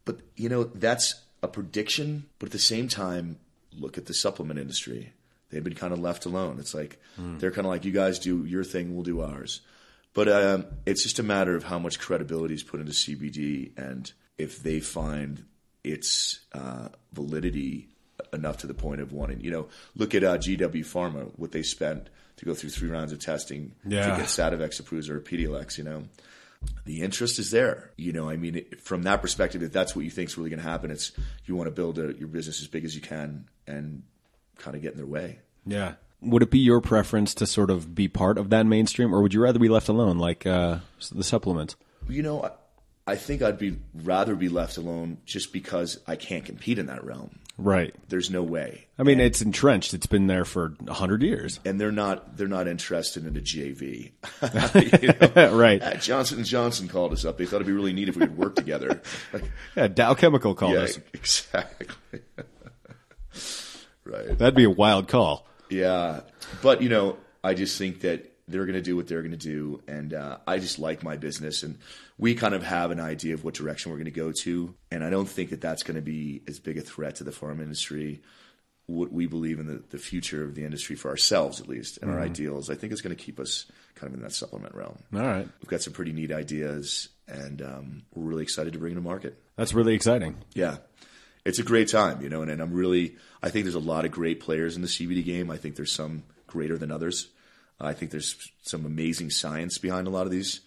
but you know that's a prediction. But at the same time, look at the supplement industry. They've been kind of left alone. It's like they're kind of like you guys do your thing, we'll do ours. But um, it's just a matter of how much credibility is put into CBD, and if they find its uh, validity enough to the point of wanting, you know, look at uh, GW Pharma, what they spent to go through three rounds of testing Yeah. to get Sativex approved or Pedialex, you know. The interest is there, you know. I mean, it, from that perspective, if that's what you think is really going to happen, it's you want to build a, your business as big as you can and kind of get in their way. Yeah. Would it be your preference to sort of be part of that mainstream, or would you rather be left alone, like uh, the supplements? You know, I, I think I'd be rather be left alone just because I can't compete in that realm. Right. There's no way. I mean, it's entrenched. It's been there for a hundred years. And they're not they're not interested in a JV. You know? Right. Uh, Johnson and Johnson called us up. They thought it'd be really neat if we could work together. Yeah, Dow Chemical called yeah, us. exactly. right. That'd be a wild call. Yeah, but you know, I just think that they're going to do what they're going to do, and uh, I just like my business, and we kind of have an idea of what direction we're going to go to, and I don't think that that's going to be as big a threat to the farm industry. What we believe in the, the future of the industry for ourselves, at least, and our ideals, I think is going to keep us kind of in that supplement realm. All right. We've got some pretty neat ideas, and um, we're really excited to bring them to market. That's really exciting. Yeah. It's a great time, you know, and, and I'm really, I think there's a lot of great players in the CBD game. I think there's some greater than others. I think there's some amazing science behind a lot of these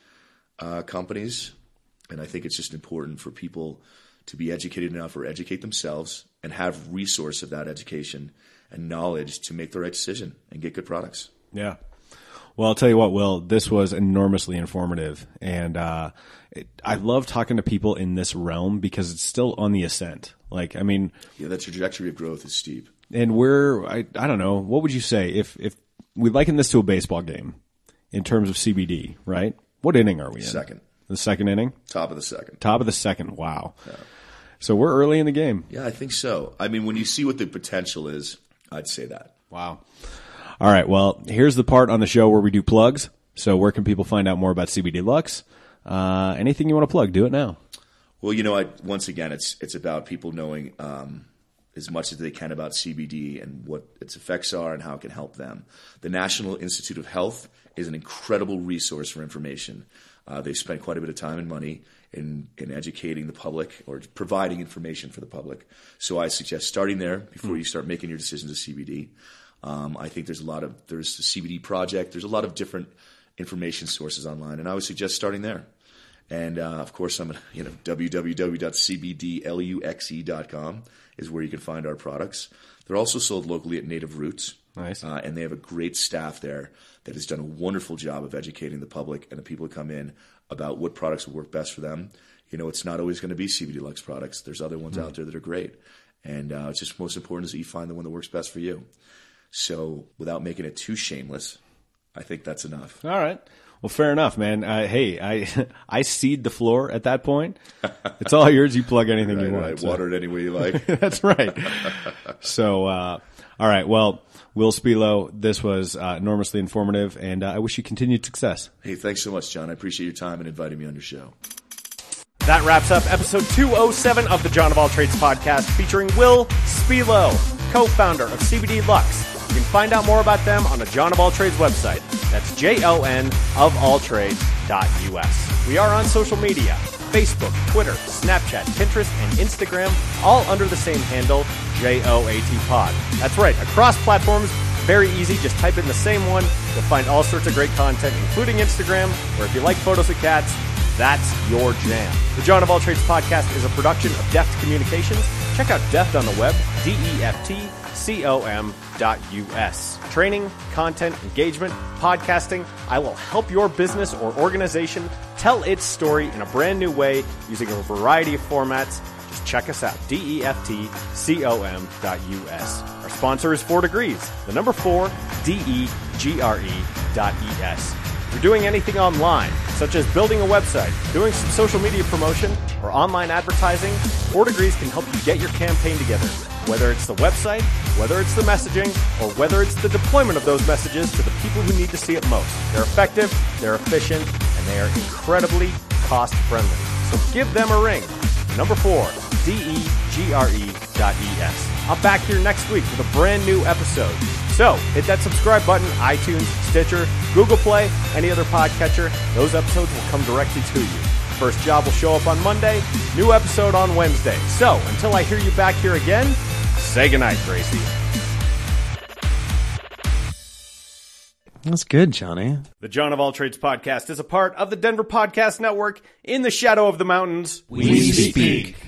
uh, companies. And I think it's just important for people to be educated enough or educate themselves and have resource of that education and knowledge to make the right decision and get good products. Yeah. Well, I'll tell you what, Will, this was enormously informative. And uh, it, I love talking to people in this realm because it's still on the ascent. Like, I mean, Yeah, the trajectory of growth is steep. and we're, I, I don't know, what would you say if, if we liken this to a baseball game in terms of CBD, right? What inning are we in? Second. The second inning? Top of the second. Top of the second. Wow. So we're early in the game. Yeah, I think so. I mean, when you see what the potential is, I'd say that. Wow. All right. Well, here's the part on the show where we do plugs. So where can people find out more about CBD Luxe? Uh, anything you want to plug, do it now. Well, you know, I, once again, it's it's about people knowing um, as much as they can about CBD and what its effects are and how it can help them. The National Institute of Health is an incredible resource for information. Uh, they've spent quite a bit of time and money in in educating the public or providing information for the public. So I suggest starting there before you start making your decisions of CBD. Um, I think there's a lot of there's the CBD project. There's a lot of different information sources online, and I would suggest starting there. And uh, of course, I'm at, you know www.cbdluxe.com is where you can find our products. They're also sold locally at Native Roots. Nice. Uh, and they have a great staff there that has done a wonderful job of educating the public and the people who come in about what products will work best for them. You know, it's not always going to be CBD Luxe products. There's other ones out there that are great. And uh, it's just most important is that you find the one that works best for you. So without making it too shameless, I think that's enough. All right. Well, fair enough, man. Uh, hey, I I cede the floor at that point. It's all yours. You plug anything you want. right. So- Water it any way you like. That's right. so, uh, all right. Well, Will Spilo, this was uh, enormously informative, and uh, I wish you continued success. hey, thanks so much, Jon. I appreciate your time and inviting me on your show. That wraps up episode 207 of the Jon of All Trades podcast featuring Will Spilo, co-founder of CBD Luxe. You can find out more about them on the Jon of All Trades website. That's J-O-N of all trades.us. We are on social media, Facebook, Twitter, Snapchat, Pinterest, and Instagram, all under the same handle, J-O-A-T pod. That's right, across platforms, very easy, just type in the same one. You'll find all sorts of great content, including Instagram, where if you like photos of cats, that's your jam. The Jon of All Trades podcast is a production of Deft Communications. Check out Deft on the web, D-E-F-T-C-O-M dot U-S. Training, content, engagement, podcasting. I will help your business or organization tell its story in a brand new way using a variety of formats. Just check us out, E D-E-F-T-C-O-M dot U-S. Our sponsor is Four Degrees, the number four, D-E-G-R-E dot E-S. If you're doing anything online, such as building a website, doing some social media promotion, or online advertising, Four Degrees can help you get your campaign together. Whether it's the website, whether it's the messaging, or whether it's the deployment of those messages to the people who need to see it most. They're effective, they're efficient, and they are incredibly cost friendly. So give them a ring. Number four, D-E-G-R-E dot E-S. I'm back here next week with a brand new episode. So hit that subscribe button, iTunes, Stitcher, Google Play, any other podcatcher. Those episodes will come directly to you. First job will show up on Monday, new episode on Wednesday. So until I hear you back here again, say goodnight, Gracie. That's good, Johnny. The Jon of All Trades podcast is a part of the Denver Podcast Network in the shadow of the mountains. We speak.